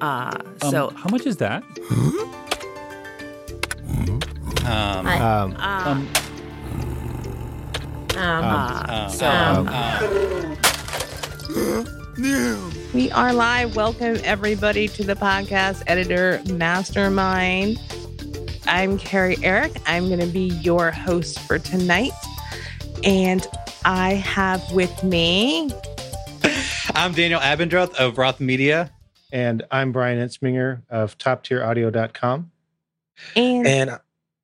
Uh, so Um, how much is that? Um, I- Um, um, Um, uh, uh, so um, uh, We are live. Welcome, everybody, to the podcast editor mastermind. I'm Carrie Eric. I'm going to be your host for tonight. And I have with me, I'm Daniel Abendroth of Roth Media. And I'm Brian Etzminger of TopTierAudio.com. and, And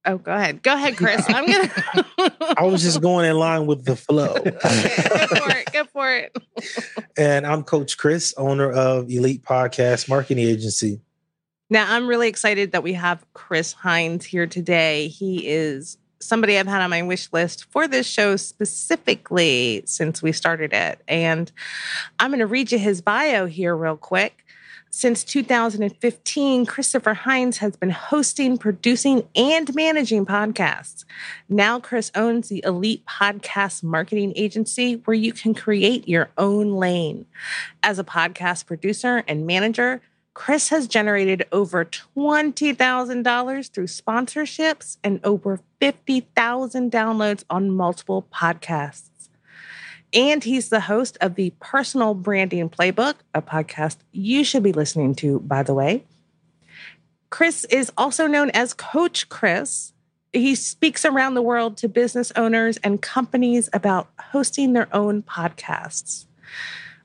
oh, go ahead. Go ahead, Chris. I'm going to. I was just going in line with the flow. Go for it. Go for it. and I'm Coach Chris, owner of Elite Podcast Marketing Agency. Now, I'm really excited that we have Chris Hines here today. He is somebody I've had on my wish list for this show specifically since we started it. And I'm going to read you his bio here, real quick. Since 2015, Christopher Hines has been hosting, producing, and managing podcasts. Now, Chris owns the Elite Podcast Marketing Agency, where you can create your own lane. As a podcast producer and manager, Chris has generated over $20,000 through sponsorships and over 50,000 downloads on multiple podcasts. And he's the host of the Personal Branding Playbook, a podcast you should be listening to, by the way. Chris is also known as Coach Chris. He speaks around the world to business owners and companies about hosting their own podcasts.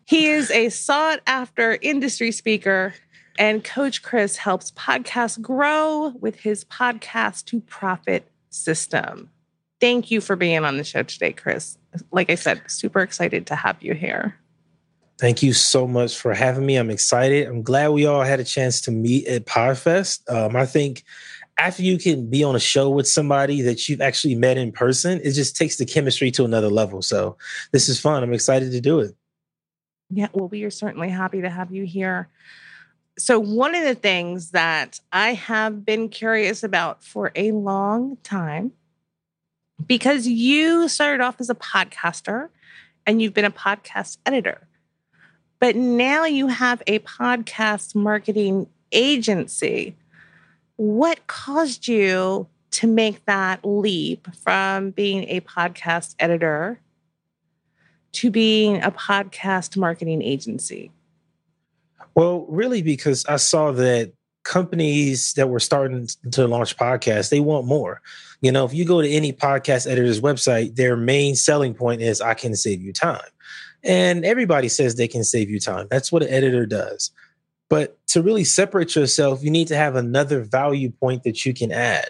He is a sought after industry speaker, and Coach Chris helps podcasts grow with his podcast to profit system. Thank you for being on the show today, Chris. Like I said, super excited to have you here. Thank you so much for having me. I'm excited. I'm glad we all had a chance to meet at Podfest. Um, I think after you can be on a show with somebody that you've actually met in person, it just takes the chemistry to another level. So this is fun. I'm excited to do it. Yeah, well, we are certainly happy to have you here. So, one of the things that I have been curious about for a long time, because you started off as a podcaster and you've been a podcast editor, but now you have a podcast marketing agency. What caused you to make that leap from being a podcast editor to being a podcast marketing agency? Well, really, because I saw that companies that were starting to launch podcasts, they want more. You know, if you go to any podcast editor's website, their main selling point is I can save you time. And everybody says they can save you time. That's what an editor does. But to really separate yourself, you need to have another value point that you can add.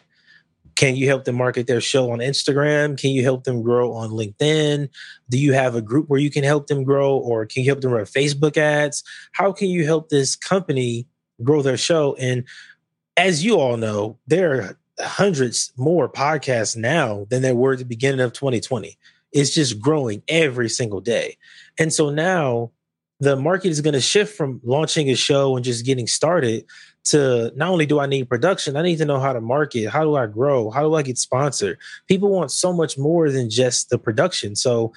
Can you help them market their show on Instagram? Can you help them grow on LinkedIn? Do you have a group where you can help them grow, or can you help them run Facebook ads? How can you help this company grow their show? And as you all know, there are hundreds more podcasts now than there were at the beginning of 2020. It's just growing every single day. And so now the market is going to shift from launching a show and just getting started to not only do I need production, I need to know how to market. How do I grow? How do I get sponsored? People want so much more than just the production. So,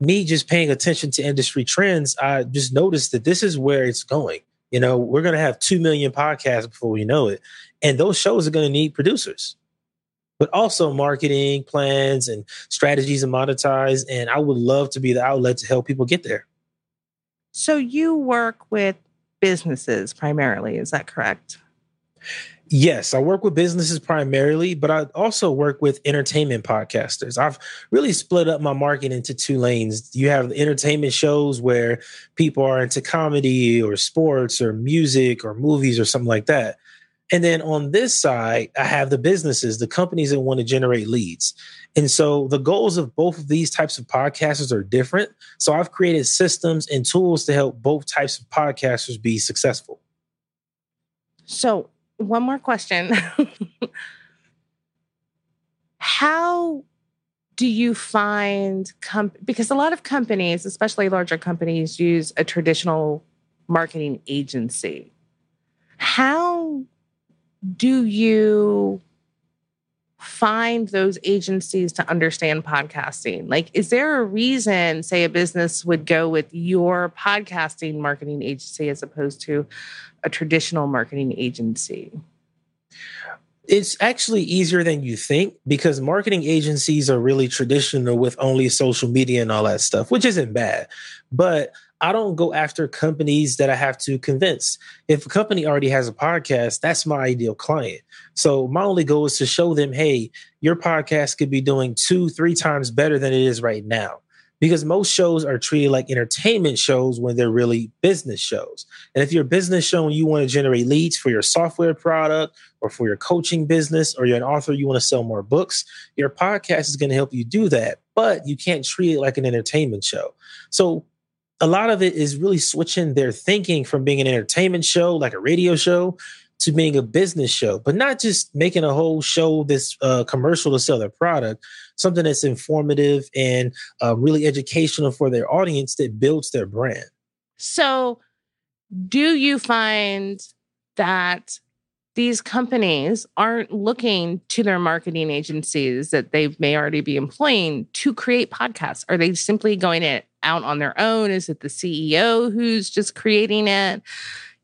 me just paying attention to industry trends, I just noticed that this is where it's going. You know, we're going to have 2 million podcasts before we know it. And those shows are going to need producers, but also marketing plans and strategies to monetize. And I would love to be the outlet to help people get there. So, you work with businesses primarily, is that correct? Yes, I work with businesses primarily, but I also work with entertainment podcasters. I've really split up my market into two lanes. You have the entertainment shows where people are into comedy or sports or music or movies or something like that. And then on this side, I have the businesses, the companies that want to generate leads. And so the goals of both of these types of podcasters are different. So I've created systems and tools to help both types of podcasters be successful. So, one more question. How do you find com- because a lot of companies, especially larger companies, use a traditional marketing agency. How do you find those agencies to understand podcasting? Like, is there a reason, say, a business would go with your podcasting marketing agency as opposed to a traditional marketing agency? It's actually easier than you think because marketing agencies are really traditional with only social media and all that stuff, which isn't bad. But I don't go after companies that I have to convince. If a company already has a podcast, that's my ideal client. So my only goal is to show them, hey, your podcast could be doing two, three times better than it is right now because most shows are treated like entertainment shows when they're really business shows. And if you're a business show and you want to generate leads for your software product or for your coaching business or you're an author, you want to sell more books, your podcast is going to help you do that. But you can't treat it like an entertainment show. So a lot of it is really switching their thinking from being an entertainment show, like a radio show, to being a business show, but not just making a whole show this uh, commercial to sell their product, something that's informative and uh, really educational for their audience that builds their brand. So, do you find that these companies aren't looking to their marketing agencies that they may already be employing to create podcasts? Are they simply going it out on their own? Is it the CEO who's just creating it?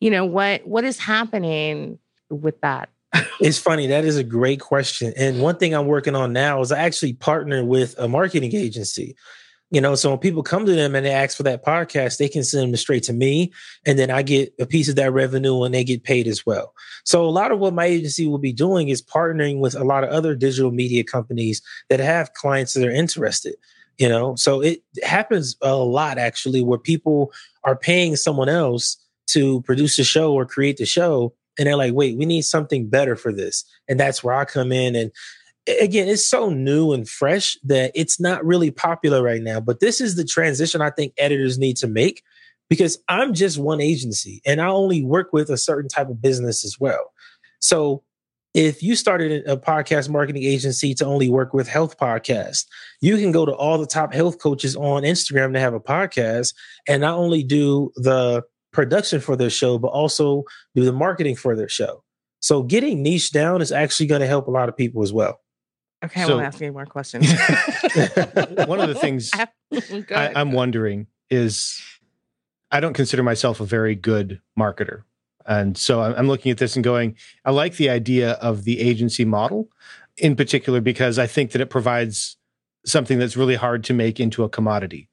You know, what what is happening with that? it's funny. That is a great question. And one thing I'm working on now is I actually partner with a marketing agency. You know, so when people come to them and they ask for that podcast, they can send them straight to me. And then I get a piece of that revenue and they get paid as well. So a lot of what my agency will be doing is partnering with a lot of other digital media companies that have clients that are interested. You know, so it happens a lot actually where people are paying someone else to produce a show or create the show and they're like, wait, we need something better for this. And that's where I come in. And again, it's so new and fresh that it's not really popular right now. But this is the transition I think editors need to make because I'm just one agency and I only work with a certain type of business as well. So if you started a podcast marketing agency to only work with health podcasts, you can go to all the top health coaches on Instagram to have a podcast and not only do the production for their show, but also do the marketing for their show. So getting niche down is actually going to help a lot of people as well. Okay, so, I won't ask any more questions. one of the things I, am wondering is I don't consider myself a very good marketer. And so I'm looking at this and going, I like the idea of the agency model in particular because I think that it provides something that's really hard to make into a commodity.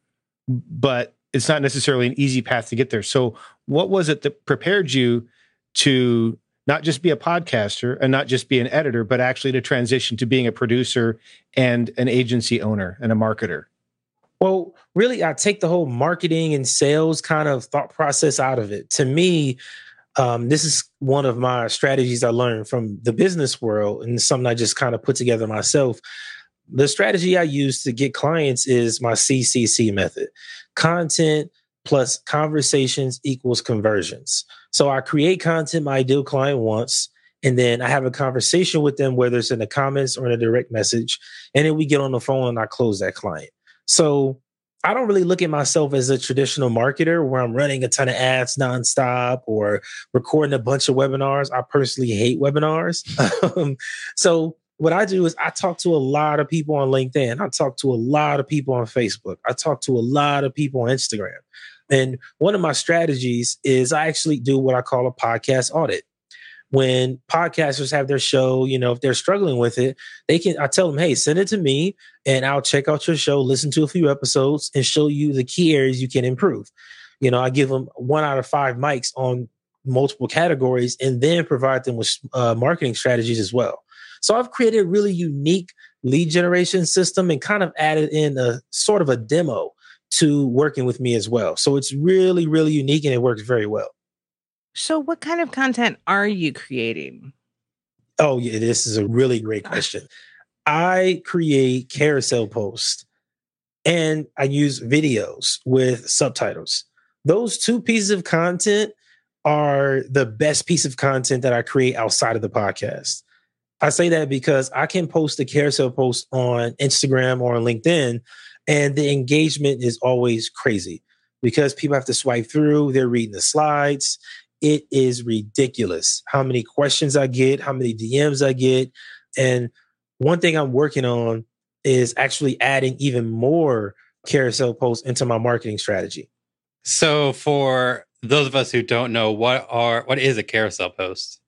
But it's not necessarily an easy path to get there. So, what was it that prepared you to not just be a podcaster and not just be an editor, but actually to transition to being a producer and an agency owner and a marketer? Well, really, I take the whole marketing and sales kind of thought process out of it. To me, um, this is one of my strategies I learned from the business world and something I just kind of put together myself. The strategy I use to get clients is my CCC method content plus conversations equals conversions. So I create content my ideal client wants, and then I have a conversation with them, whether it's in the comments or in a direct message, and then we get on the phone and I close that client. So I don't really look at myself as a traditional marketer where I'm running a ton of ads nonstop or recording a bunch of webinars. I personally hate webinars. um, so what I do is I talk to a lot of people on LinkedIn. I talk to a lot of people on Facebook. I talk to a lot of people on Instagram. And one of my strategies is I actually do what I call a podcast audit. When podcasters have their show, you know, if they're struggling with it, they can, I tell them, hey, send it to me and I'll check out your show, listen to a few episodes, and show you the key areas you can improve. You know, I give them one out of five mics on multiple categories and then provide them with uh, marketing strategies as well. So I've created a really unique lead generation system and kind of added in a sort of a demo to working with me as well. So it's really, really unique and it works very well. So, what kind of content are you creating? Oh, yeah, this is a really great question. I create carousel posts and I use videos with subtitles. Those two pieces of content are the best piece of content that I create outside of the podcast. I say that because I can post a carousel post on Instagram or on LinkedIn, and the engagement is always crazy because people have to swipe through, they're reading the slides. It is ridiculous how many questions I get, how many DMs I get. And one thing I'm working on is actually adding even more carousel posts into my marketing strategy. So for those of us who don't know what are what is a carousel post?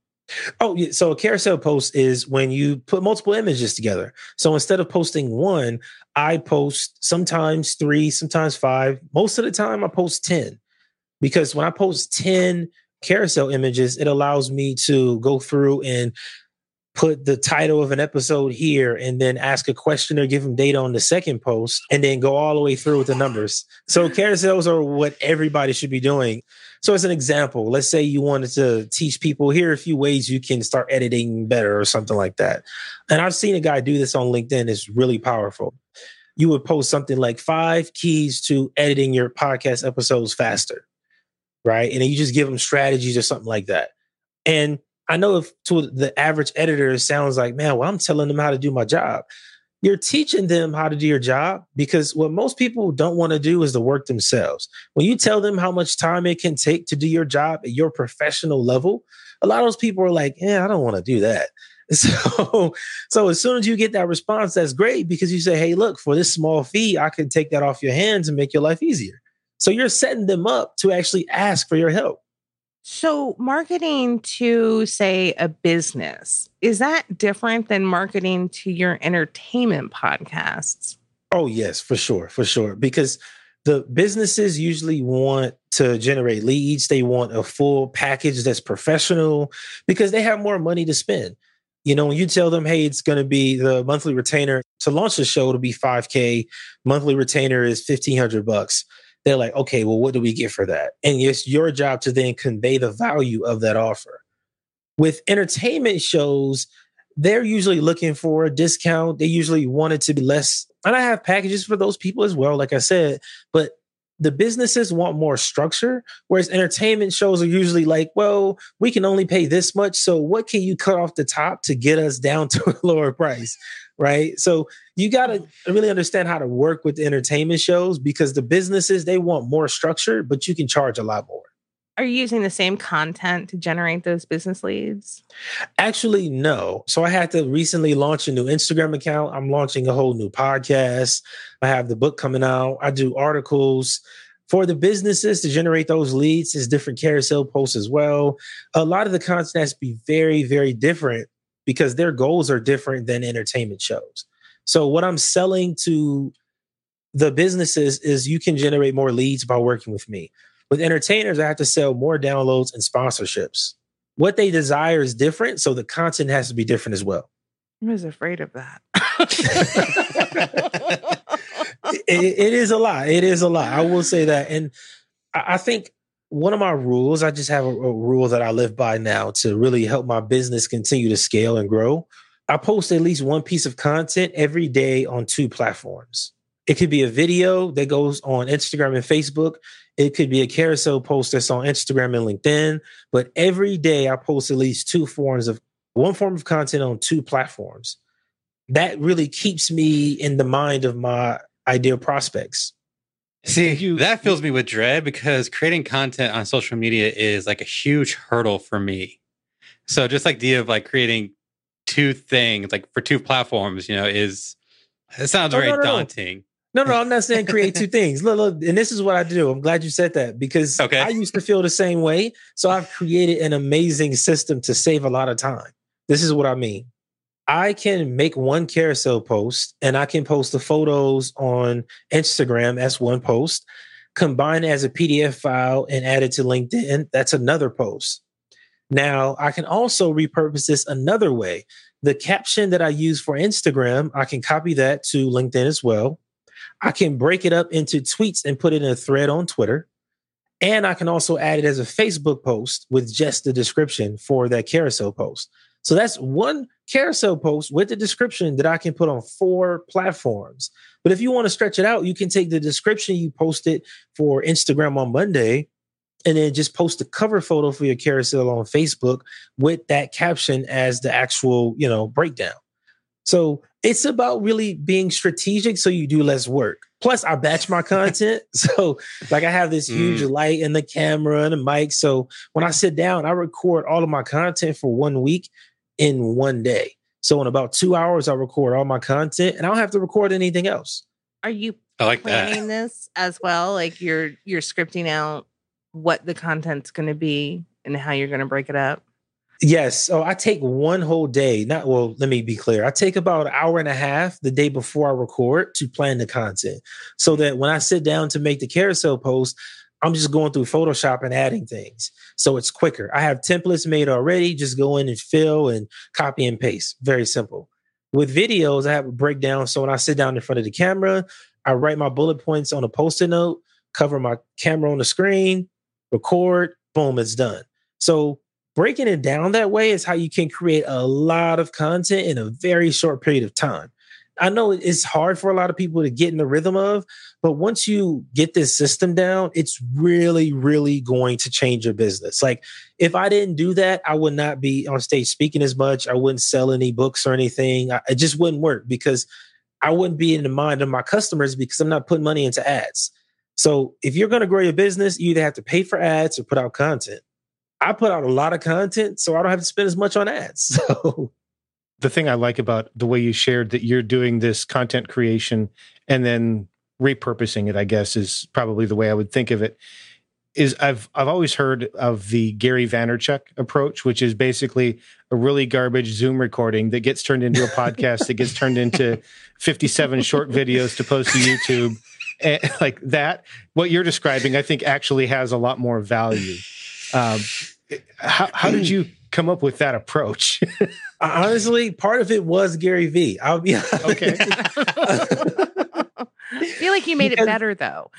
Oh, yeah. So a carousel post is when you put multiple images together. So instead of posting one, I post sometimes three, sometimes five. Most of the time, I post 10 because when I post 10 carousel images, it allows me to go through and put the title of an episode here and then ask a question or give them data on the second post and then go all the way through with the numbers. So carousels are what everybody should be doing. So as an example, let's say you wanted to teach people here are a few ways you can start editing better or something like that. And I've seen a guy do this on LinkedIn. It's really powerful. You would post something like five keys to editing your podcast episodes faster. Right. And you just give them strategies or something like that. And I know if to the average editor it sounds like, man, well, I'm telling them how to do my job. You're teaching them how to do your job because what most people don't want to do is the work themselves. When you tell them how much time it can take to do your job at your professional level, a lot of those people are like, yeah, I don't want to do that. So, so as soon as you get that response, that's great because you say, hey, look, for this small fee, I can take that off your hands and make your life easier. So you're setting them up to actually ask for your help. So, marketing to, say, a business, is that different than marketing to your entertainment podcasts? Oh, yes, for sure. For sure. Because the businesses usually want to generate leads, they want a full package that's professional because they have more money to spend. You know, when you tell them, hey, it's going to be the monthly retainer to launch the show to be 5K, monthly retainer is 1500 bucks they're like, okay, well, what do we get for that? And it's your job to then convey the value of that offer. With entertainment shows, they're usually looking for a discount. They usually want it to be less. And I have packages for those people as well, like I said, but the businesses want more structure, whereas entertainment shows are usually like, well, we can only pay this much. So what can you cut off the top to get us down to a lower price? Right. So you got to mm-hmm. really understand how to work with entertainment shows because the businesses, they want more structure, but you can charge a lot more. Are you using the same content to generate those business leads? Actually, no. So I had to recently launch a new Instagram account. I'm launching a whole new podcast. I have the book coming out. I do articles for the businesses to generate those leads is different carousel posts as well. A lot of the content has to be very, very different because their goals are different than entertainment shows. So what I'm selling to the businesses is you can generate more leads by working with me. With entertainers, I have to sell more downloads and sponsorships. What they desire is different, so the content has to be different as well. I was afraid of that. it, it is a lot. It is a lot. I will say that. And I think one of my rules, I just have a, a, rule that I live by now to really help my business continue to scale and grow. I post at least one piece of content every day on two platforms. It could be a video that goes on Instagram and Facebook. It could be a carousel post that's on Instagram and LinkedIn. But every day I post at least two forms of one form of content on two platforms. That really keeps me in the mind of my ideal prospects. See, you, that fills me with dread because creating content on social media is like a huge hurdle for me. So just like the idea of like creating two things, like for two platforms, you know, is it sounds oh, very no, no, daunting. No, no, I'm not saying create two things. Look, look, and this is what I do. I'm glad you said that because okay. I used to feel the same way. So I've created an amazing system to save a lot of time. This is what I mean. I can make one carousel post and I can post the photos on Instagram as one post, combine as a PDF file and add it to LinkedIn. That's another post. Now I can also repurpose this another way. The caption that I use for Instagram, I can copy that to LinkedIn as well. I can break it up into tweets and put it in a thread on Twitter. And I can also add it as a Facebook post with just the description for that carousel post. So that's one carousel post with the description that I can put on four platforms. But if you want to stretch it out, you can take the description you posted for Instagram on Monday and then just post the cover photo for your carousel on Facebook with that caption as the actual, you know, breakdown. So it's about really being strategic so you do less work. Plus, I batch my content. So, like, I have this huge mm. light and the camera and the mic. So, when I sit down, I record all of my content for one week in one day. So in about two hours, I'll record all my content and I don't have to record anything else. Are you I like planning that. this as well? Like you're you're scripting out what the content's going to be and how you're going to break it up? Yes. So I take one whole day. Not well, let me be clear. I take about an hour and a half the day before I record to plan the content so mm-hmm. that when I sit down to make the carousel post, I'm just going through Photoshop and adding things. So it's quicker. I have templates made already. Just go in and fill and copy and paste. Very simple. With videos, I have a breakdown. So when I sit down in front of the camera, I write my bullet points on a post-it note, cover my camera on the screen, record, boom, it's done. So breaking it down that way is how you can create a lot of content in a very short period of time. I know it's hard for a lot of people to get in the rhythm of, but once you get this system down, it's really, really going to change your business. Like, if I didn't do that, I would not be on stage speaking as much. I wouldn't sell any books or anything. I, it just wouldn't work because I wouldn't be in the mind of my customers because I'm not putting money into ads. So, if you're going to grow your business, you either have to pay for ads or put out content. I put out a lot of content, so I don't have to spend as much on ads. So the thing I like about the way you shared that you're doing this content creation and then repurposing it, I guess, is probably the way I would think of it. Is I've I've always heard of the Gary Vaynerchuk approach, which is basically a really garbage Zoom recording that gets turned into a podcast that gets turned into 57 short videos to post to YouTube. And like that, what you're describing, I think actually has a lot more value. Um, how, how did you come up with that approach? Honestly, part of it was Gary V. I'll be okay. I feel like you made because, it better though.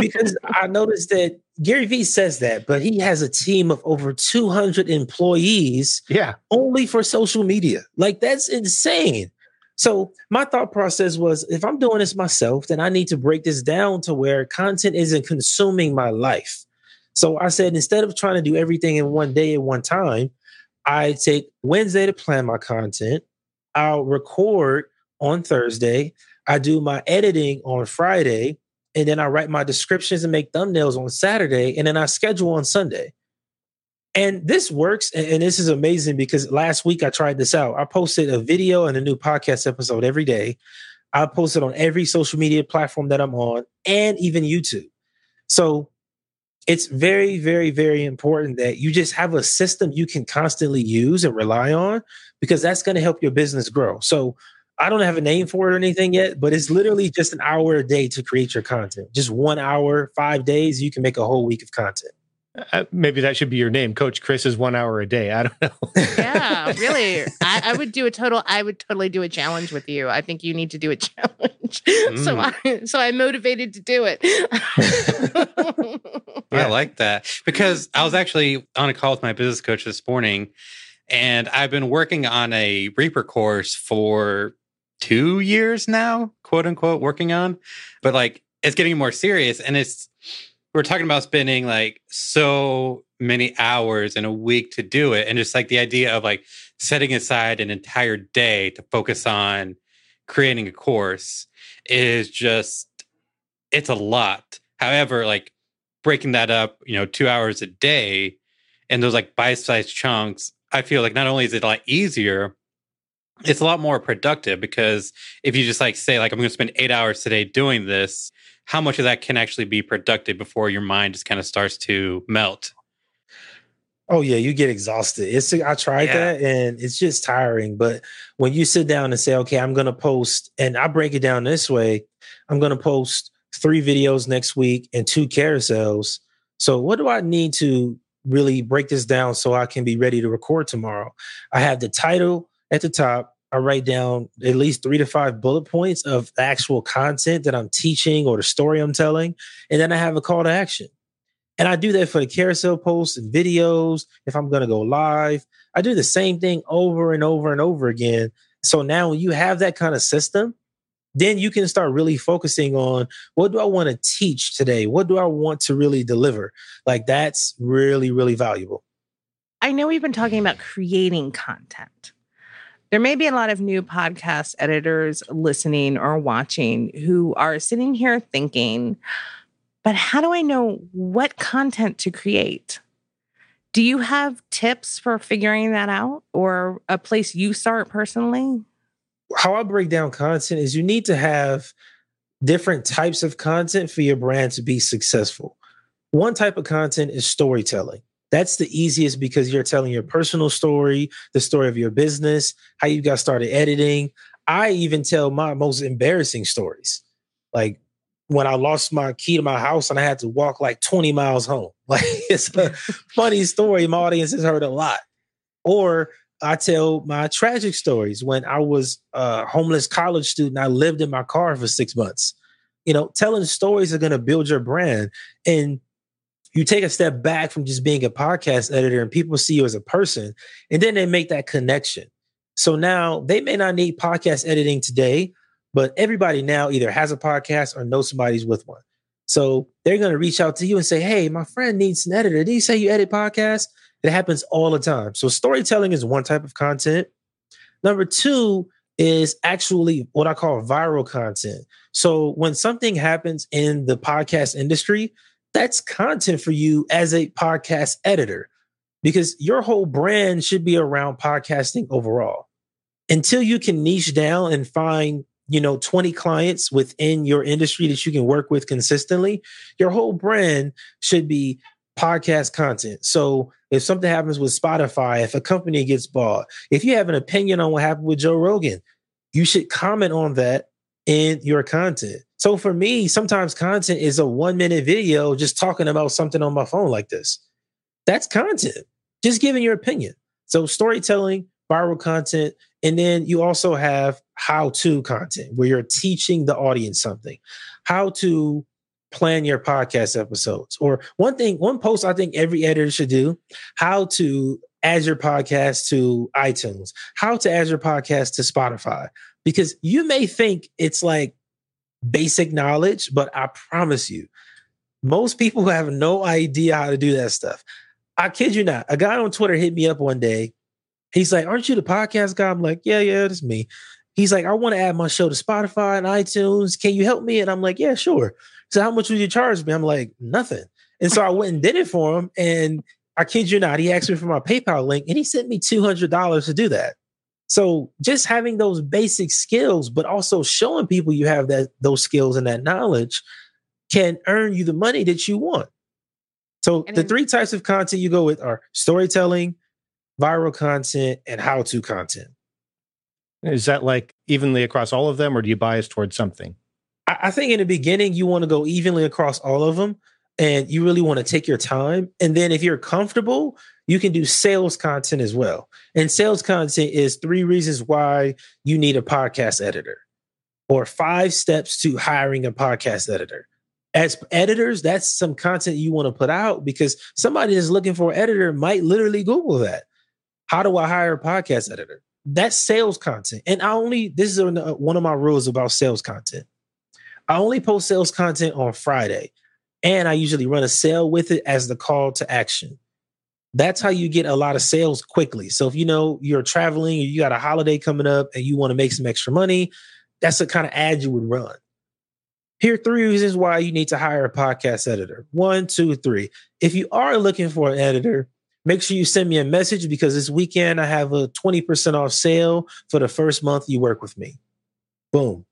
because I noticed that Gary Vee says that, but he has a team of over 200 employees yeah. only for social media. Like that's insane. So my thought process was if I'm doing this myself, then I need to break this down to where content isn't consuming my life. So I said, instead of trying to do everything in one day at one time, I take Wednesday to plan my content. I'll record on Thursday. I do my editing on Friday. And then I write my descriptions and make thumbnails on Saturday. And then I schedule on Sunday. And this works. And, this is amazing because last week I tried this out. I posted a video and a new podcast episode every day. I posted on every social media platform that I'm on and even YouTube. So it's very, very, very important that you just have a system you can constantly use and rely on because that's going to help your business grow. So I don't have a name for it or anything yet, but it's literally just an hour a day to create your content. Just one hour, five days, you can make a whole week of content. Uh, maybe that should be your name, Coach Chris. Is one hour a day. I don't know. yeah, really. I, I, would do a total. I would totally do a challenge with you. I think you need to do a challenge. Mm. So I, so I'm motivated to do it. I like that because I was actually on a call with my business coach this morning, and I've been working on a Reaper course for two years now, quote unquote, working on, but like it's getting more serious, and it's we're talking about spending like so many hours in a week to do it and just like the idea of like setting aside an entire day to focus on creating a course is just it's a lot. However like breaking that up you know two hours a day and those like bite-sized chunks i feel like not only is it a lot easier it's a lot more productive because if you just like say like i'm going to spend eight hours today doing this how much of that can actually be productive before your mind just kind of starts to melt? Oh yeah you get exhausted. It's i tried yeah. that and it's just tiring but when you sit down and say okay i'm going to post and i break it down this way i'm going to post three videos next week and two carousels so what do i need to really break this down so i can be ready to record tomorrow? I have the title at the top I write down at least three to five bullet points of actual content that I'm teaching or the story I'm telling. And then I have a call to action. And I do that for the carousel posts and videos. If I'm going to go live, I do the same thing over and over and over again. So now when you have that kind of system, then you can start really focusing on what do I want to teach today? What do I want to really deliver? Like that's really, really valuable. I know we've been talking about creating content there may be a lot of new podcast editors listening or watching who are sitting here thinking, but how do I know what content to create? Do you have tips for figuring that out or a place you start personally? How I break down content is you need to have different types of content for your brand to be successful. One type of content is storytelling. That's the easiest because you're telling your personal story, the story of your business, how you got started editing. I even tell my most embarrassing stories. Like when I lost my key to my house and I had to walk like 20 miles home. Like it's a funny story. My audience has heard a lot. Or I tell my tragic stories when I was a homeless college student. I lived in my car for six months. You know, telling stories are going to build your brand. And you take a step back from just being a podcast editor and people see you as a person and then they make that connection. So now they may not need podcast editing today, but everybody now either has a podcast or knows somebody's with one. So they're going to reach out to you and say, Hey, my friend needs an editor. Did you say you edit podcasts? It happens all the time. So storytelling is one type of content. Number two is actually what I call viral content. So when something happens in the podcast industry, that's content for you as a podcast editor because your whole brand should be around podcasting overall. Until you can niche down and find, you know, 20 clients within your industry that you can work with consistently, your whole brand should be podcast content. So if something happens with Spotify, if a company gets bought, if you have an opinion on what happened with Joe Rogan, you should comment on that in your content. So for me, sometimes content is a one minute video just talking about something on my phone like this. That's content, just giving your opinion. So storytelling, viral content, and then you also have how to content where you're teaching the audience something, how to plan your podcast episodes. Or one thing, one post I think every editor should do how to add your podcast to iTunes, how to add your podcast to Spotify. Because you may think it's like basic knowledge, but I promise you, most people have no idea how to do that stuff. I kid you not. A guy on Twitter hit me up one day. He's like, Aren't you the podcast guy? I'm like, Yeah, yeah, that's me. He's like, I want to add my show to Spotify and iTunes. Can you help me? And I'm like, Yeah, sure. So how much would you charge me? I'm like, nothing. And so I went and did it for him. And I kid you not, he asked me for my PayPal link and he sent me $200 to do that. So just having those basic skills, but also showing people you have that those skills and that knowledge can earn you the money that you want. So and the three types of content you go with are storytelling, viral content, and how-to content. Is that like evenly across all of them, or do you bias towards something? I, I think in the beginning you want to go evenly across all of them, and you really want to take your time. And then if you're comfortable, you can do sales content as well. And sales content is three reasons why you need a podcast editor or five steps to hiring a podcast editor. As editors, that's some content you want to put out because somebody that's looking for an editor might literally Google that. How do I hire a podcast editor? That's sales content. And I only, this is uh, one of my rules about sales content. I only post sales content on Friday, and I usually run a sale with it as the call to action that's how you get a lot of sales quickly. So if you know you're traveling you got a holiday coming up and you want to make some extra money, that's the kind of ad you would run. Here are three reasons why you need to hire a podcast editor. One, two, three. If you are looking for an editor, make sure you send me a message because this weekend I have a 20% off sale for the first month you work with me. Boom.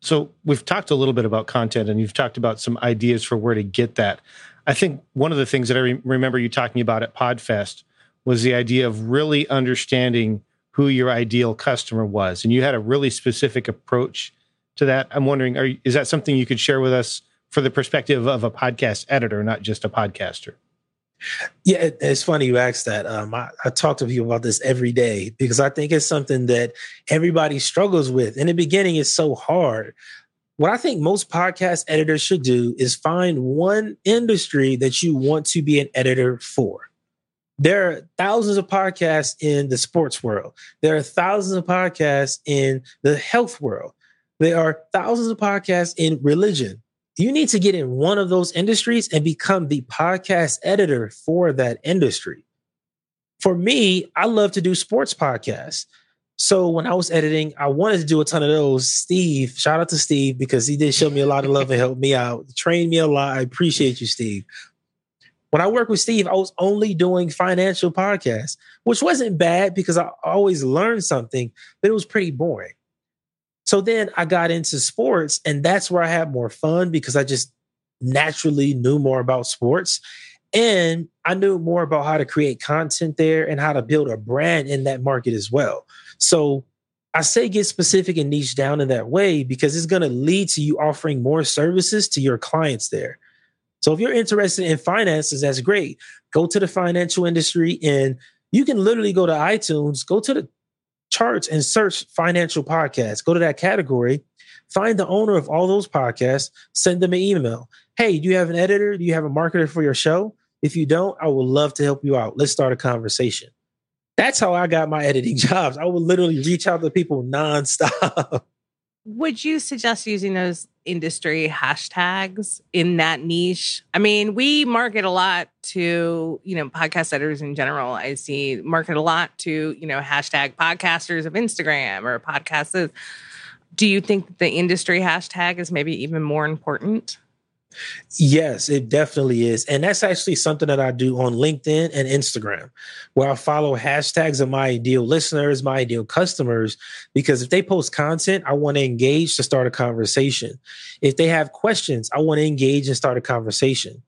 So we've talked a little bit about content and you've talked about some ideas for where to get that. I think one of the things that I re- remember you talking about at Podfest was the idea of really understanding who your ideal customer was, and you had a really specific approach to that. I'm wondering, are, is that something you could share with us for the perspective of a podcast editor, not just a podcaster? Yeah, it's funny you asked that. Um, I, I, talk to people about this every day because I think it's something that everybody struggles with. In the beginning, it's so hard what I think most podcast editors should do is find one industry that you want to be an editor for. There are thousands of podcasts in the sports world. There are thousands of podcasts in the health world. There are thousands of podcasts in religion. You need to get in one of those industries and become the podcast editor for that industry. For me, I love to do sports podcasts. So when I was editing, I wanted to do a ton of those. Steve, shout out to Steve because he did show me a lot of love and help me out, trained me a lot. I appreciate you, Steve. When I worked with Steve, I was only doing financial podcasts, which wasn't bad because I always learned something, but it was pretty boring. So then I got into sports, and that's where I had more fun because I just naturally knew more about sports. And I knew more about how to create content there and how to build a brand in that market as well. So I say get specific and niche down in that way because it's going to lead to you offering more services to your clients there. So if you're interested in finances, that's great. Go to the financial industry and you can literally go to iTunes, go to the charts and search financial podcasts. Go to that category, find the owner of all those podcasts, send them an email. Hey, do you have an editor? Do you have a marketer for your show? If you don't, I would love to help you out. Let's start a conversation. That's how I got my editing jobs. I would literally reach out to people nonstop. Would you suggest using those industry hashtags in that niche? I mean, we market a lot to, you know, podcast editors in general. I see market a lot to, you know, hashtag podcasters of Instagram or podcasts. Do you think the industry hashtag is maybe even more important? Yes, it definitely is. And that's actually something that I do on LinkedIn and Instagram, where I follow hashtags of my ideal listeners, my ideal customers, because if they post content, I want to engage to start a conversation. If they have questions, I want to engage and start a conversation.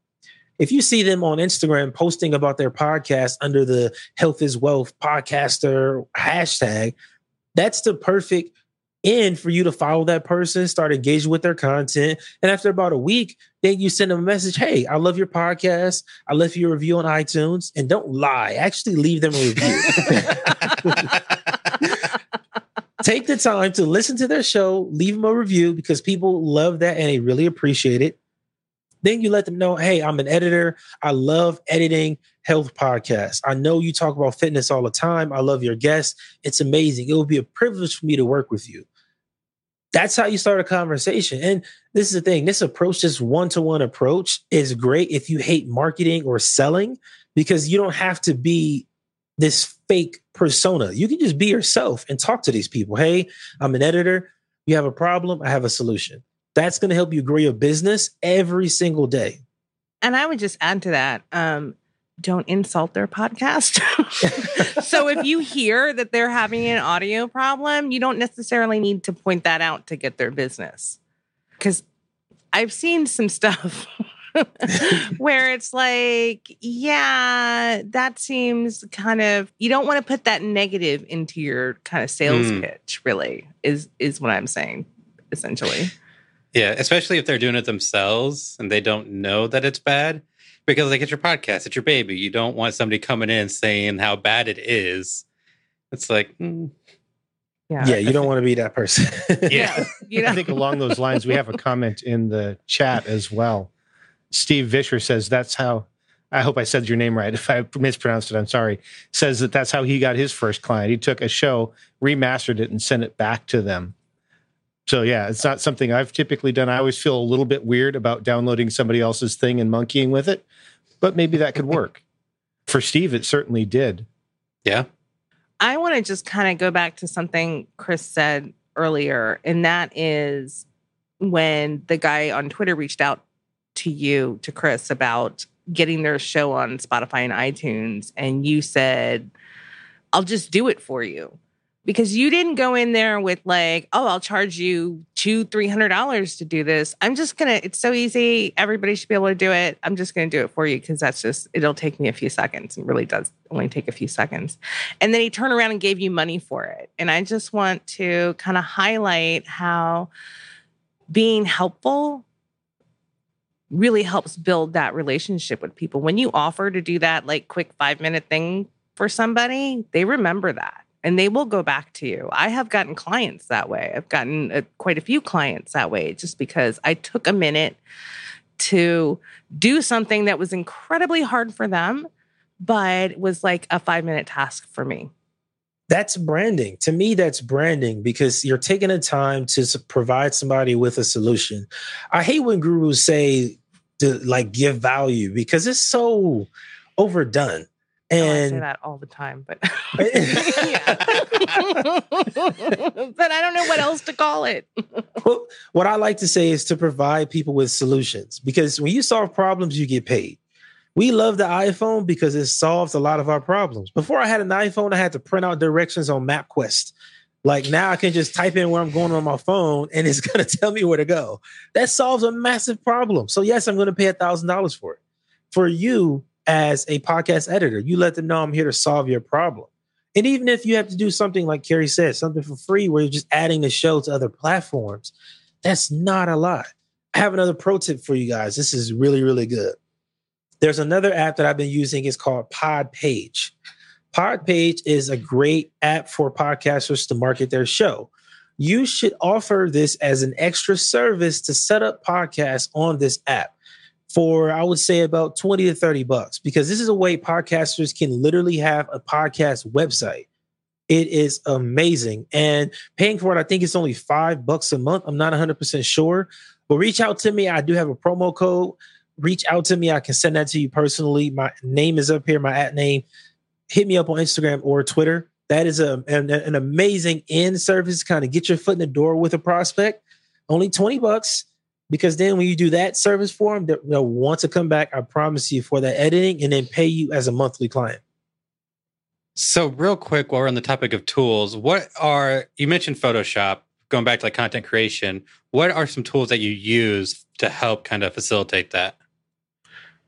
If you see them on Instagram posting about their podcast under the Health is Wealth podcaster hashtag, that's the perfect and for you to follow that person, start engaging with their content. And after about a week, then you send them a message Hey, I love your podcast. I left you a review on iTunes. And don't lie, actually leave them a review. Take the time to listen to their show, leave them a review because people love that and they really appreciate it. Then you let them know, hey, I'm an editor. I love editing health podcasts. I know you talk about fitness all the time. I love your guests. It's amazing. It will be a privilege for me to work with you. That's how you start a conversation. And this is the thing this approach, this one to one approach, is great if you hate marketing or selling because you don't have to be this fake persona. You can just be yourself and talk to these people. Hey, I'm an editor. You have a problem. I have a solution. That's going to help you grow your business every single day. And I would just add to that um, don't insult their podcast. so if you hear that they're having an audio problem, you don't necessarily need to point that out to get their business. Because I've seen some stuff where it's like, yeah, that seems kind of you don't want to put that negative into your kind of sales mm. pitch, really, is is what I'm saying, essentially. Yeah, especially if they're doing it themselves and they don't know that it's bad because like it's your podcast, it's your baby. You don't want somebody coming in saying how bad it is. It's like, mm. yeah, yeah, you don't want to be that person. yeah, you know? I think along those lines, we have a comment in the chat as well. Steve Vischer says that's how. I hope I said your name right. If I mispronounced it, I'm sorry. Says that that's how he got his first client. He took a show, remastered it, and sent it back to them. So yeah, it's not something I've typically done. I always feel a little bit weird about downloading somebody else's thing and monkeying with it but maybe that could work. For Steve, it certainly did. Yeah. I want to just kind of go back to something Chris said earlier, and that is when the guy on Twitter reached out to you, to Chris, about getting their show on Spotify and iTunes, and you said, I'll just do it for you because you didn't go in there with like, oh, I'll charge you two, three hundred dollars to do this. I'm just gonna. It's so easy. Everybody should be able to do it. I'm just gonna do it for you because that's just. It'll take me a few seconds. It really does only take a few seconds. And then he turned around and gave you money for it. And I just want to kind of highlight how being helpful really helps build that relationship with people. When you offer to do that like quick five minute thing for somebody, they remember that and they will go back to you. I have gotten clients that way. I've gotten a, uh, quite a few clients that way just because I took a minute to do something that was incredibly hard for them, but was like a five minute task for me. That's branding. To me, that's branding because you're taking the time to provide somebody with a solution. I hate when gurus say to like give value because it's so overdone and oh, I say that all the time, but but I don't know what else to call it. well, what I like to say is to provide people with solutions because when you solve problems, you get paid. We love the iPhone because it solves a lot of our problems. Before I had an iPhone, I had to print out directions on MapQuest. Like now I can just type in where I'm going on my phone and it's going to tell me where to go. That solves a massive problem. So yes, I'm going to pay a thousand dollars for it. For you as a podcast editor, you let them know I'm here to solve your problem. And even if you have to do something like Carrie said, something for free where you're just adding the show to other platforms, that's not a lot. I have another pro tip for you guys. This is really, really good. There's another app that I've been using. It's called Podpage. Podpage is a great app for podcasters to market their show. You should offer this as an extra service to set up podcasts on this app for I would say about 20 to 30 bucks because this is a way podcasters can literally have a podcast website. It is amazing. And paying for it, I think it's only five bucks a month. I'm not 100% sure, but reach out to me. I do have a promo code. Reach out to me. I can send that to you personally. My name is up here, my at name hit me up on Instagram or Twitter. That is a, an, an amazing in service, kind of get your foot in the door with a prospect. Only 20 bucks. Because then when you do that service for them, they'll want to come back, I promise you, for that editing and then pay you as a monthly client. So, real quick, while we're on the topic of tools, what are you mentioned Photoshop, going back to like content creation? What are some tools that you use to help kind of facilitate that?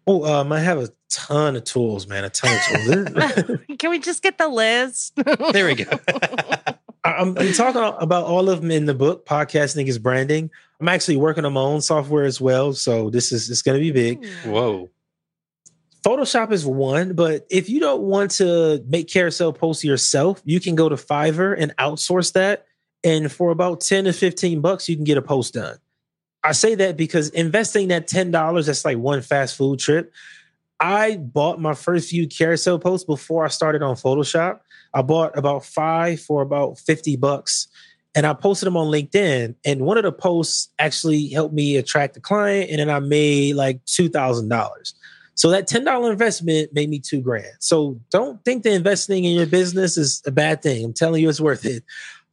Oh, um, I have a ton of tools, man. A ton of tools. Can we just get the list? there we go. I'm, I'm, talking about all of them in the book. Podcasting is branding. I'm actually working on my own software as well, so this is it's going to be big. Hmm. Whoa. Photoshop is one, but if you don't want to make carousel posts yourself, you can go to Fiverr and outsource that. And for about 10 to 15 bucks, you can get a post done. I say that because investing that $10, that's like one fast food trip. I bought my first few carousel posts before I started on Photoshop. I bought about five for about 50 bucks and I posted them on LinkedIn. And one of the posts actually helped me attract a client. And then I made like $2,000. So that $10 investment made me two grand. So don't think that investing in your business is a bad thing. I'm telling you, it's worth it.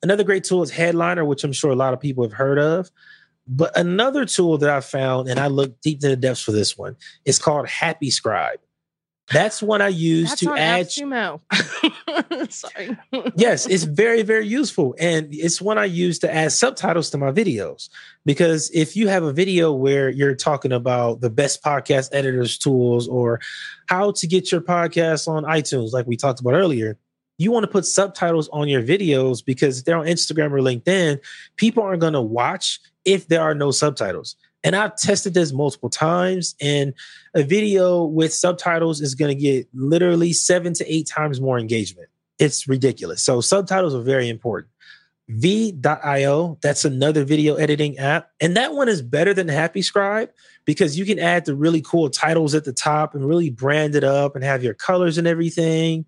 Another great tool is Headliner, which I'm sure a lot of people have heard of. But another tool that I found, and I looked deep into the depths for this one, is called Happy Scribe. That's what I use That's to add. Sumo. Sorry. yes, it's very, very useful. And it's one I use to add subtitles to my videos. Because if you have a video where you're talking about the best podcast editors tools or how to get your podcast on iTunes, like we talked about earlier, you want to put subtitles on your videos because they're on Instagram or LinkedIn. People aren't going to watch if there are no subtitles. And I've tested this multiple times, and a video with subtitles is going to get literally seven to eight times more engagement. It's ridiculous. So, subtitles are very important. Veed.io, that's another video editing app. And that one is better than Happy Scribe because you can add the really cool titles at the top and really brand it up and have your colors and everything.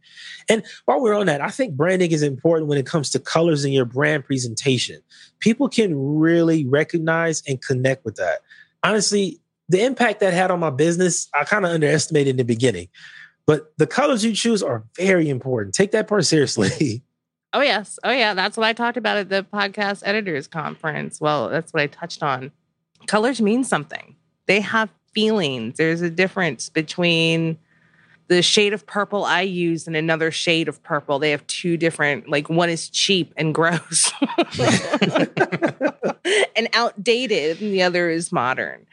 And while we're on that, I think branding is important when it comes to colors in your brand presentation. People can really recognize and connect with that. Honestly, the impact that had on my business, I kind of underestimated in the beginning. But the colors you choose are very important. Take that part seriously. Oh, yes. Oh, yeah. That's what I talked about at the podcast editors conference. Well, that's what I touched on. Colors mean something, they have feelings. There's a difference between the shade of purple I use and another shade of purple. They have two different, like one is cheap and gross and outdated, and the other is modern,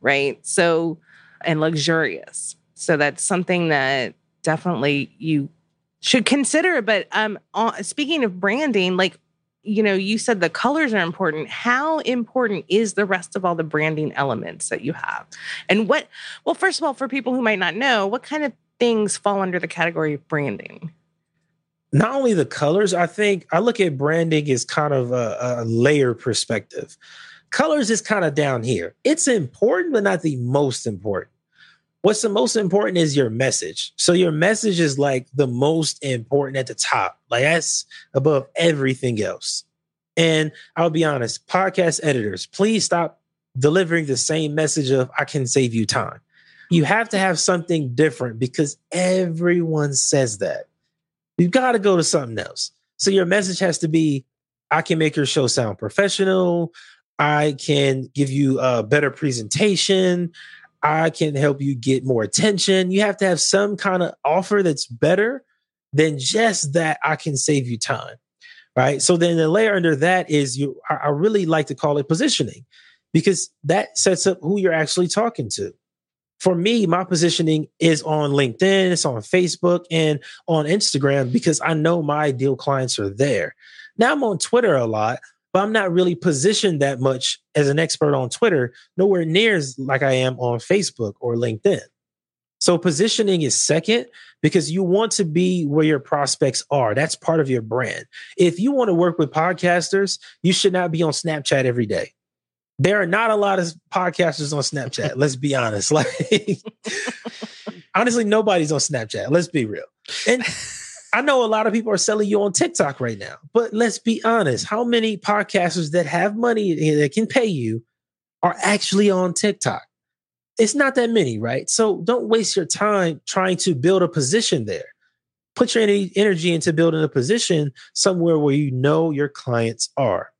right? So, and luxurious. So that's something that definitely you should consider. But um, uh, speaking of branding, like you know, you said the colors are important. How important is the rest of all the branding elements that you have? And what? Well, first of all, for people who might not know, what kind of things fall under the category of branding? Not only the colors, I think I look at branding as kind of a, a layer perspective. Colors is kind of down here. It's important, but not the most important. What's the most important is your message. So your message is like the most important at the top. Like that's above everything else. And I'll be honest, podcast editors, please stop delivering the same message of I can save you time. You have to have something different because everyone says that. You've got to go to something else. So your message has to be I can make your show sound professional. I can give you a better presentation. I can help you get more attention. You have to have some kind of offer that's better than just that I can save you time. Right. So then the layer under that is you, I really like to call it positioning because that sets up who you're actually talking to. For me, my positioning is on LinkedIn, it's on Facebook and on Instagram because I know my ideal clients are there. Now I'm on Twitter a lot, but I'm not really positioned that much as an expert on Twitter, nowhere near as like I am on Facebook or LinkedIn. So positioning is second because you want to be where your prospects are. That's part of your brand. If you want to work with podcasters, you should not be on Snapchat every day. There are not a lot of podcasters on Snapchat. let's be honest. Like honestly, nobody's on Snapchat. Let's be real. And I know a lot of people are selling you on TikTok right now, but let's be honest. How many podcasters that have money that can pay you are actually on TikTok? It's not that many, right? So don't waste your time trying to build a position there. Put your energy into building a position somewhere where you know your clients are.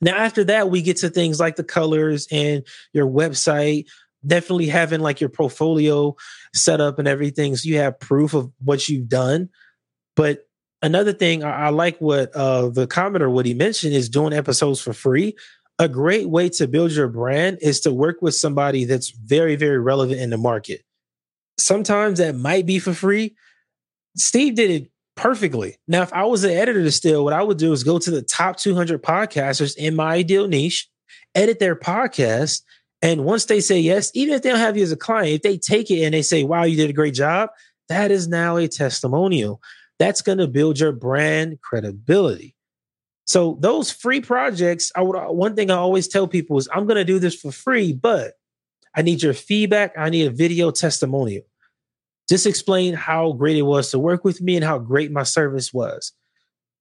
Now, after that, we get to things like the colors and your website, definitely having like your portfolio set up and everything. So you have proof of what you've done. But another thing I, I like what uh, the commenter what he mentioned is doing episodes for free. A great way to build your brand is to work with somebody that's very, very relevant in the market. Sometimes that might be for free. Steve did it perfectly. Now, if I was an editor still, what I would do is go to the top 200 podcasters in my ideal niche, edit their podcast. And once they say yes, even if they don't have you as a client, if they take it and they say, wow, you did a great job, that is now a testimonial that's going to build your brand credibility. So those free projects, I would one thing I always tell people is I'm going to do this for free, but I need your feedback. I need a video testimonial. Just explain how great it was to work with me and how great my service was.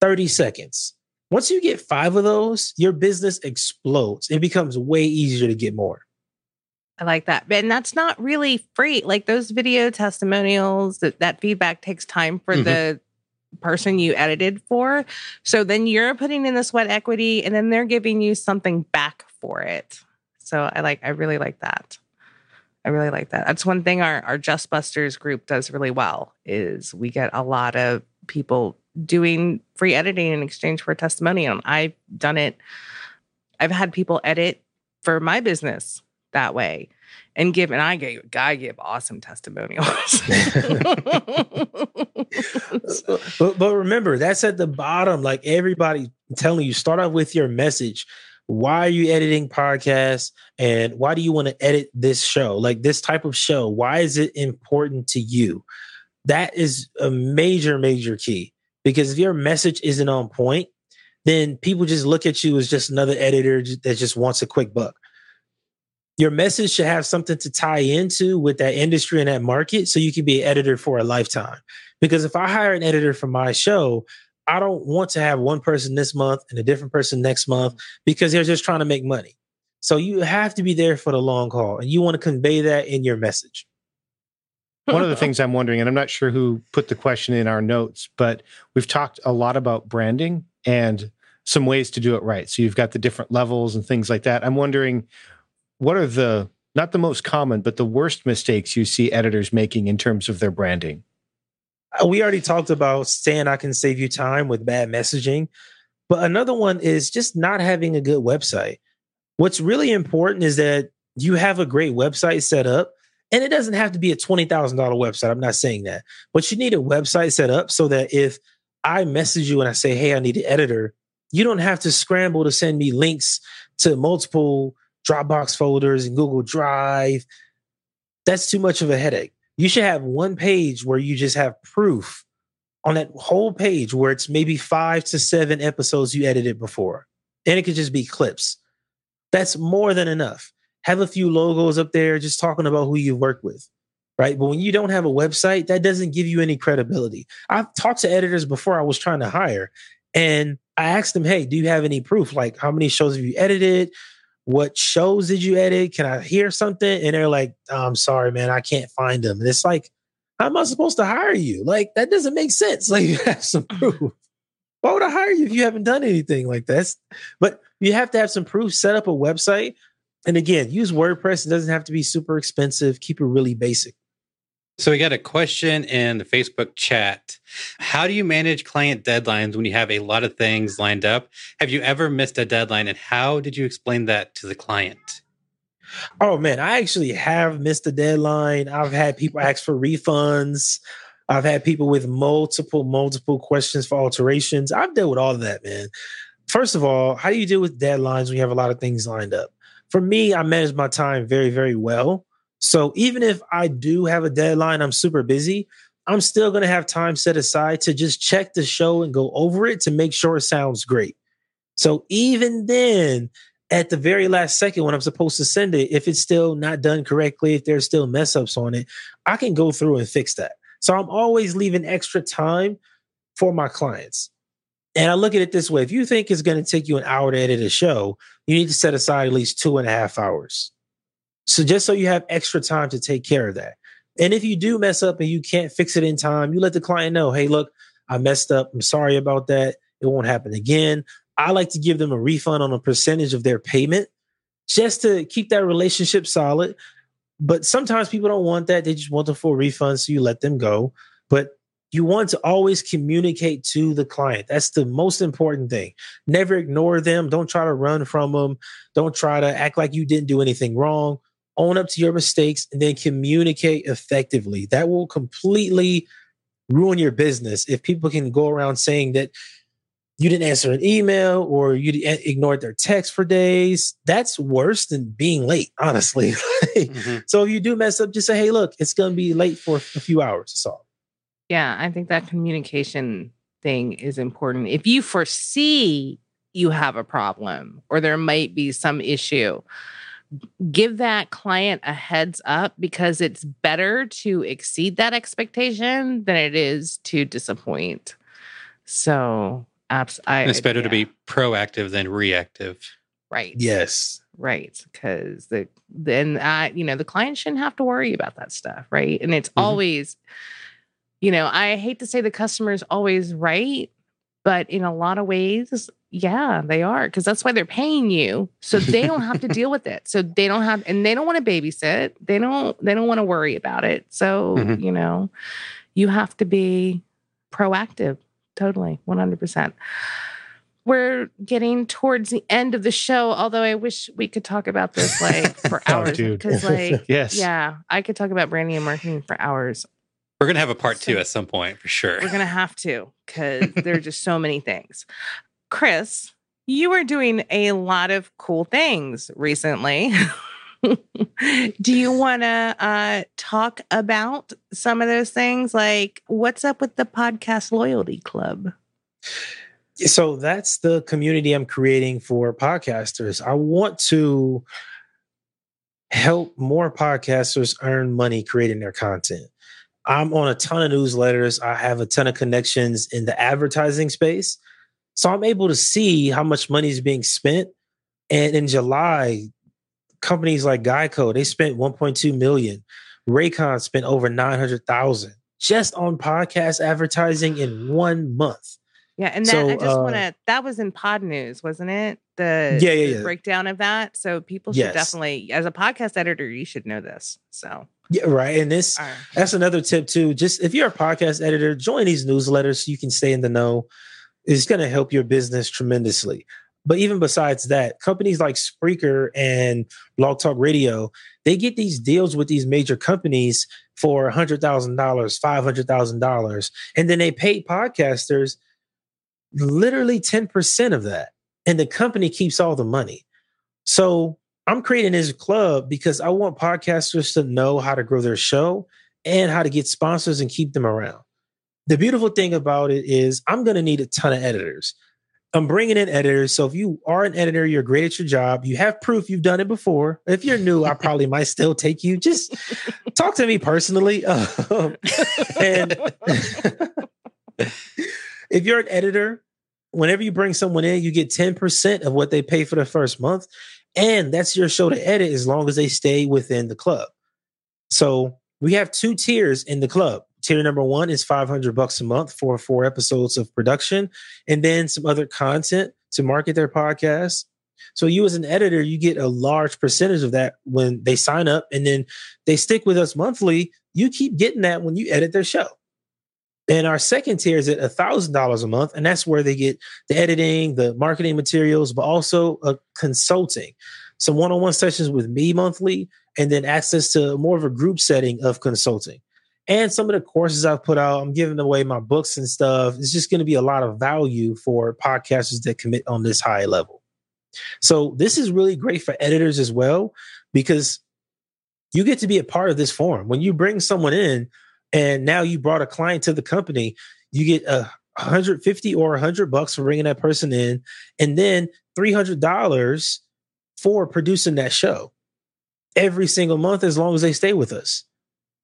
30 seconds. Once you get five of those, your business explodes. It becomes way easier to get more. I like that. And that's not really free. Like those video testimonials, that, that feedback takes time for mm-hmm. the person you edited for. So then you're putting in the sweat equity and then they're giving you something back for it. So I like, I really like that. I really like that. That's one thing our, our Just Busters group does really well is we get a lot of people doing free editing in exchange for a testimonial. I've done it. I've had people edit for my business that way and give and I gave I give awesome testimonials. but but remember, that's at the bottom. Like everybody telling you, start off with your message. Why are you editing podcasts? And why do you want to edit this show? Like this type of show, why is it important to you? That is a major, major key. Because if your message isn't on point, then people just look at you as just another editor that just wants a quick buck your message should have something to tie into with that industry and that market so you can be an editor for a lifetime. Because if I hire an editor for my show, I don't want to have one person this month and a different person next month because they're just trying to make money. So you have to be there for the long haul and you want to convey that in your message. One of the things I'm wondering, and I'm not sure who put the question in our notes, but we've talked a lot about branding and some ways to do it right. So you've got the different levels and things like that. I'm wondering what are the not the most common, but the worst mistakes you see editors making in terms of their branding? Uh, we already talked about saying I can save you time with bad messaging, but another one is just not having a good website. What's really important is that you have a great website set up, and it doesn't have to be a $20,000 website. I'm not saying that, but you need a website set up so that if I message you and I say, Hey, I need an editor, you don't have to scramble to send me links to multiple Dropbox folders and Google Drive. That's too much of a headache. You should have one page where you just have proof on that whole page where it's maybe five to seven episodes you edited before. And it could just be clips. That's more than enough. Have a few logos up there just talking about who you've worked with. Right. But when you don't have a website, that doesn't give you any credibility. I've talked to editors before I was trying to hire, and I asked them, Hey, do you have any proof? Like, how many shows have you edited? What shows did you edit? Can I hear something? And they're like, oh, I'm sorry, man, I can't find them. And it's like, how am I supposed to hire you? Like, that doesn't make sense. Like, you have some mm. proof. Why would I hire you if you haven't done anything like this? But you have to have some proof, set up a website. And again, use WordPress. It doesn't have to be super expensive. Keep it really basic. So we got a question in the Facebook chat. How do you manage client deadlines when you have a lot of things lined up? Have you ever missed a deadline and how did you explain that to the client? Oh man, I actually have missed a deadline. I've had people ask for refunds. I've had people with multiple, multiple questions for alterations. I've dealt with all of that, man. First of all, how do you deal with deadlines when you have a lot of things lined up? For me, I manage my time very, very well. So even if I do have a deadline, I'm super busy, I'm still going to have time set aside to just check the show and go over it to make sure it sounds great. So even then, at the very last second when I'm supposed to send it, if it's still not done correctly, if there's still mess ups on it, I can go through and fix that. So I'm always leaving extra time for my clients. And I look at it this way if you think it's going to take you an hour to edit a show, you need to set aside at least two and a half hours. So just so you have extra time to take care of that. And if you do mess up and you can't fix it in time, you let the client know, hey, look, I messed up. I'm sorry about that. It won't happen again. I like to give them a refund on a percentage of their payment just to keep that relationship solid. But sometimes people don't want that. They just want the full refund. So you let them go. But you want to always communicate to the client. That's the most important thing. Never ignore them. Don't try to run from them. Don't try to act like you didn't do anything wrong. Own up to your mistakes and then communicate effectively. That will completely ruin your business if people can go around saying that you didn't answer an email or you ignored their text for days. That's worse than being late, honestly. mm-hmm. So if you do mess up, just say, hey, look, it's going to be late for a few hours. That's all. Yeah, I think that communication thing is important. If you foresee you have a problem or there might be some issue, give that client a heads up because it's better to exceed that expectation than it is to disappoint. So Abs- I, it's better yeah. to be proactive than reactive. Right. Yes. Right. Because the then I, you know, the client shouldn't have to worry about that stuff. Right. And it's mm-hmm. always, you know, I hate to say the customer is always right, but in a lot of ways, yeah, they are. Because that's why they're paying you. So they don't have to deal with it. So they don't have and they don't want to babysit. They don't they don't want to worry about it. So, mm-hmm. you know, you have to be proactive totally 100% we're getting towards the end of the show although i wish we could talk about this like for oh, hours because like yes yeah i could talk about branding and marketing for hours we're gonna have a part so, two at some point for sure we're gonna have to because there are just so many things chris you are doing a lot of cool things recently Do you want to uh, talk about some of those things? Like, what's up with the podcast loyalty club? So that's the community I'm creating for podcasters. I want to help more podcasters earn money creating their content. I'm on a ton of newsletters. I have a ton of connections in the advertising space. So I'm able to see how much money is being spent. And in July, companies like Geico, they spent 1.2 million. Raycon spent over 900,000 just on podcast advertising in one month. Yeah, and that so, I just uh, want to that was in Pod News, wasn't it? The, yeah, yeah, yeah. breakdown of that. So people should yes. definitely as a podcast editor, you should know this. So yeah, right. And this right. that's another tip too. Just if you're a podcast editor, join these newsletters so you can stay in the know. It's going to help your business tremendously. But even besides that, companies like Spreaker and Blog Talk Radio, they get these deals with these major companies for $100,000, $500,000. And then they pay podcasters literally 10% of that. And the company keeps all the money. So I'm creating this club because I want podcasters to know how to grow their show and how to get sponsors and keep them around. The beautiful thing about it is I'm going to need a ton of editors. I'm bringing in editors. So if you are an editor, you're great at your job. You have proof you've done it before. If you're new, I probably might still take you. Just talk to me personally. Um, and if you're an editor, whenever you bring someone in, you get 10% of what they pay for the first month. And that's your show to edit as long as they stay within the club. So we have two tiers in the club. Tier number one is 500 bucks a month for four episodes of production and then some other content to market their podcast. So you as an editor, you get a large percentage of that when they sign up and then they stick with us monthly. You keep getting that when you edit their show. And our second tier is at $1,000 a month. And that's where they get the editing, the marketing materials, but also a consulting. Some one on one sessions with me monthly, and then access to more of a group setting of consulting. And some of the courses I've put out, I'm giving away my books and stuff. It's just going to be a lot of value for podcasters that commit on this high level. So, this is really great for editors as well, because you get to be a part of this forum. When you bring someone in, and now you brought a client to the company, you get a 150 or 100 bucks for bringing that person in, and then $300 for producing that show every single month as long as they stay with us.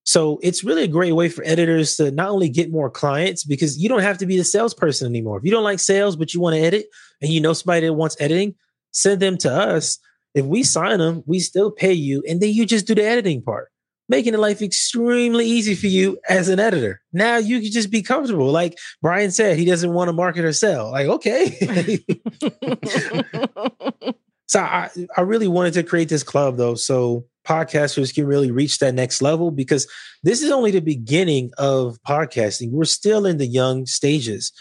So it's really a great way for editors to not only get more clients because you don't have to be the salesperson anymore. If you don't like sales, but you want to edit and you know somebody that wants editing, send them to us. If we sign them, we still pay you. And then you just do the editing part making the life extremely easy for you as an editor. Now you can just be comfortable. Like Brian said, he doesn't want to market or sell. Like, okay. so I, I really wanted to create this club though. So podcasters can really reach that next level because this is only the beginning of podcasting. We're still in the young stages.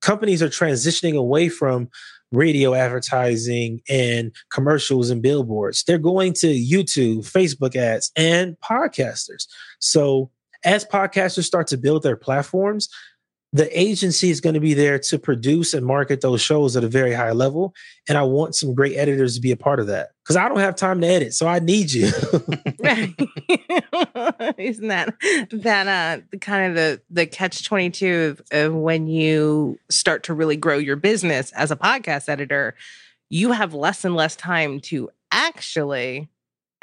Companies are transitioning away from radio advertising and commercials and billboards. They're going to YouTube, Facebook ads, and podcasters. So as podcasters start to build their platforms, the agency is going to be there to produce and market those shows at a very high level. And I want some great editors to be a part of that because I don't have time to edit. So I need you. Isn't that that uh kind of the the catch 22 of, of when you start to really grow your business as a podcast editor, you have less and less time to actually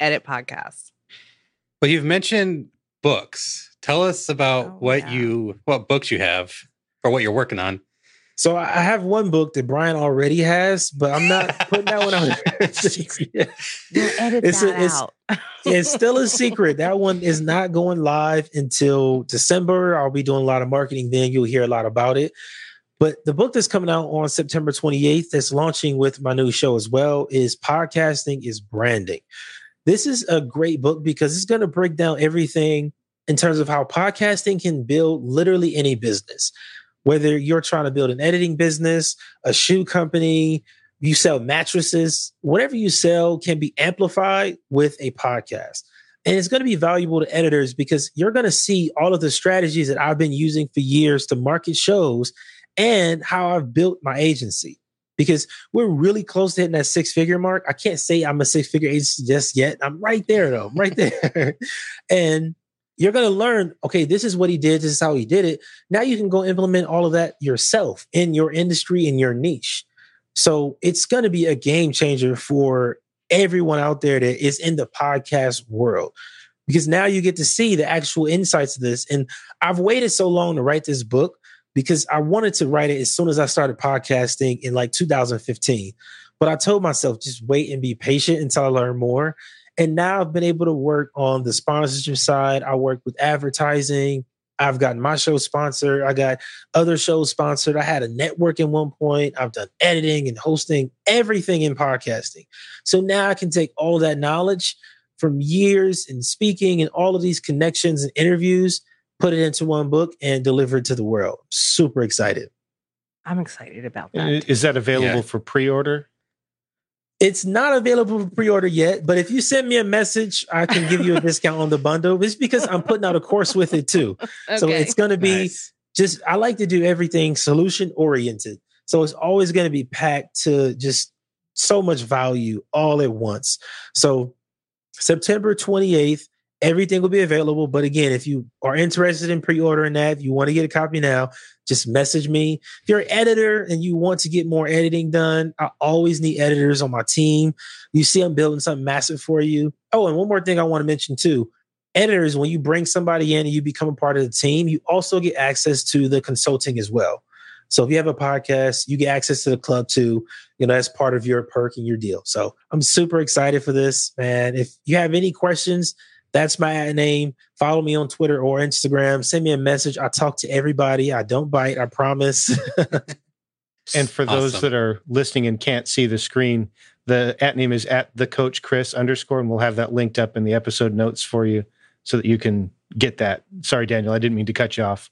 edit podcasts. Well, you've mentioned books. Tell us about oh, what yeah. you what books you have or what you're working on. So I have one book that Brian already has, but I'm not putting that one out. edit it's that a, it's, out. it's still a secret. That one is not going live until December. I'll be doing a lot of marketing then. You'll hear a lot about it. But the book that's coming out on September 28th, that's launching with my new show as well, is Podcasting is Branding. This is a great book because it's going to break down everything in terms of how podcasting can build literally any business. Whether you're trying to build an editing business, a shoe company, you sell mattresses, whatever you sell can be amplified with a podcast. And it's going to be valuable to editors because you're going to see all of the strategies that I've been using for years to market shows and how I've built my agency because we're really close to hitting that six figure mark. I can't say I'm a six figure agency just yet. I'm right there though. I'm right there. and you're going to learn, okay, this is what he did. This is how he did it. Now you can go implement all of that yourself in your industry, in your niche. So it's going to be a game changer for everyone out there that is in the podcast world because now you get to see the actual insights of this. And I've waited so long to write this book because I wanted to write it as soon as I started podcasting in like 2015. But I told myself, just wait and be patient until I learn more. And now I've been able to work on the sponsorship side. I work with advertising. I've gotten my show sponsored. I got other shows sponsored. I had a network at one point. I've done editing and hosting, everything in podcasting. So now I can take all that knowledge from years in speaking and all of these connections and interviews put it into one book and deliver it to the world. Super excited. I'm excited about that. Is that available yeah. for pre-order? It's not available for pre-order yet, but if you send me a message, I can give you a discount on the bundle. It's because I'm putting out a course with it too. okay. So it's going to be nice. just I like to do everything solution oriented. So it's always going to be packed to just so much value all at once. So September 28th, everything will be available. But again, if you are interested in pre-ordering that, if you want to get a copy now, just message me. If you're an editor and you want to get more editing done, I always need editors on my team. You see, I'm building something massive for you. Oh, and one more thing I want to mention too. Editors, when you bring somebody in and you become a part of the team, you also get access to the consulting as well. So if you have a podcast, you get access to the club too. You know, that's part of your perk and your deal. So I'm super excited for this, man. If you have any questions, that's my name. Follow me on Twitter or Instagram. Send me a message. I talk to everybody. I don't bite. I promise. and for those awesome. that are listening and can't see the screen, The at name is at the coach Chris underscore, and we'll have that linked up in the episode notes for you so that you can get that. Sorry, Daniel, I didn't mean to cut you off.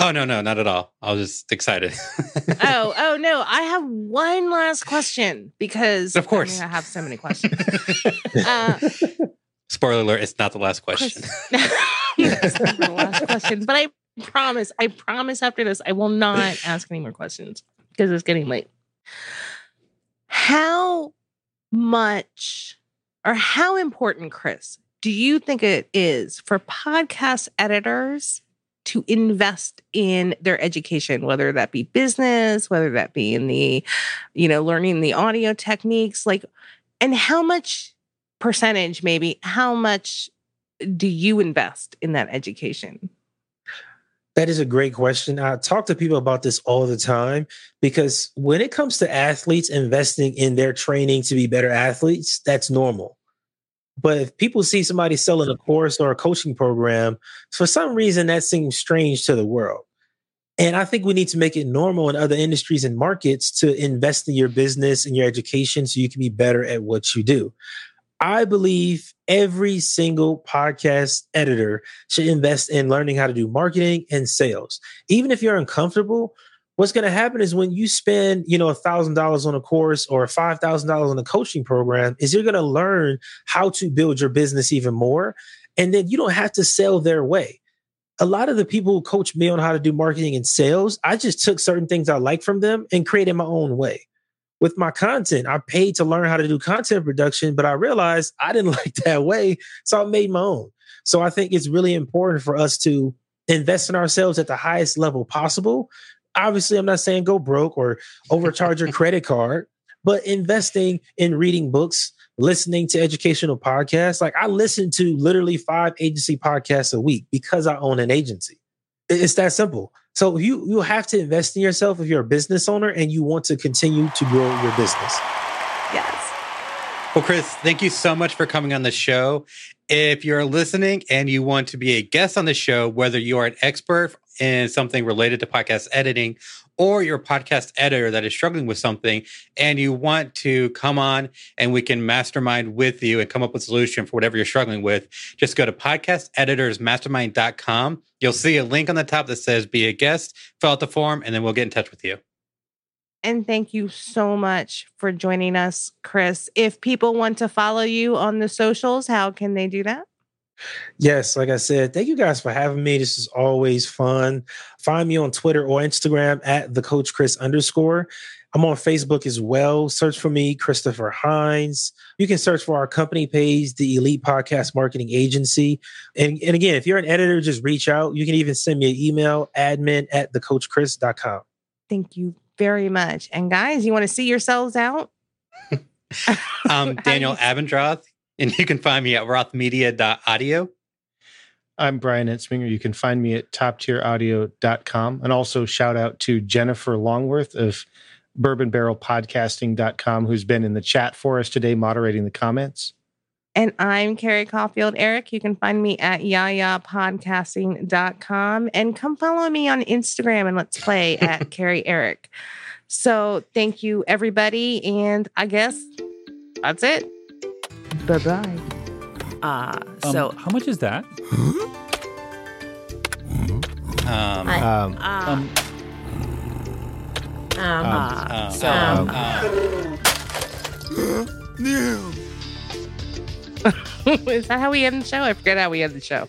Oh no, no, not at all. I was just excited. oh, oh no! I have one last question because of course I, mean, I have so many questions. uh, Spoiler alert: It's not the last question. it's not the last question, but I promise, I promise. After this, I will not ask any more questions because it's getting late. How much or how important, Chris, do you think it is for podcast editors to invest in their education, whether that be business, whether that be in the, you know, learning the audio techniques, like, and how much percentage, maybe, how much do you invest in that education? That is a great question. I talk to people about this all the time because when it comes to athletes investing in their training to be better athletes, that's normal. But if people see somebody selling a course or a coaching program, for some reason that seems strange to the world. And I think we need to make it normal in other industries and markets to invest in your business and your education so you can be better at what you do. I believe every single podcast editor should invest in learning how to do marketing and sales. Even if you're uncomfortable, what's going to happen is when you spend you know a thousand dollars on a course or five thousand dollars on a coaching program is you're going to learn how to build your business even more and then you don't have to sell their way a lot of the people who coach me on how to do marketing and sales i just took certain things i like from them and created my own way with my content i paid to learn how to do content production but i realized i didn't like that way so i made my own so i think it's really important for us to invest in ourselves at the highest level possible obviously I'm not saying go broke or overcharge your credit card, but investing in reading books, listening to educational podcasts. Like I listen to literally five agency podcasts a week because I own an agency. It's that simple. So you you have to invest in yourself if you're a business owner and you want to continue to grow your business. Yes. Well, Chris, thank you so much for coming on the show. If you're listening and you want to be a guest on the show, whether you are an expert in something related to podcast editing or you're a podcast editor that is struggling with something and you want to come on and we can mastermind with you and come up with a solution for whatever you're struggling with, just go to podcasteditorsmastermind.com. You'll see a link on the top that says be a guest, fill out the form, and then we'll get in touch with you. And thank you so much for joining us, Chris. If people want to follow you on the socials, how can they do that? Yes, like I said, thank you guys for having me. This is always fun. Find me on Twitter or Instagram at the coach Chris underscore. I'm on Facebook as well. Search for me, Christopher Hines. You can search for our company page, the Elite Podcast Marketing Agency. And, and again, if you're an editor, just reach out. You can even send me an email, admin at thecoachchris.com. Thank you very much. And guys, you want to see yourselves out? um, Daniel Abendroth, and you can find me at rothmedia.audio. I'm Brian Ensminger. You can find me at toptieraudio.com. And also shout out to Jennifer Longworth of bourbonbarrelpodcasting.com, who's been in the chat for us today, moderating the comments. And I'm Carrie Caulfield Arick. You can find me at yayapodcasting.com and come follow me on Instagram and let's play at Carrie Arick. So thank you, everybody. And I guess that's it. Bye bye. Uh, um, so how much is that? Um, I, um, um, um, uh, so, um, uh, is that how we end the show? I forget how we end the show.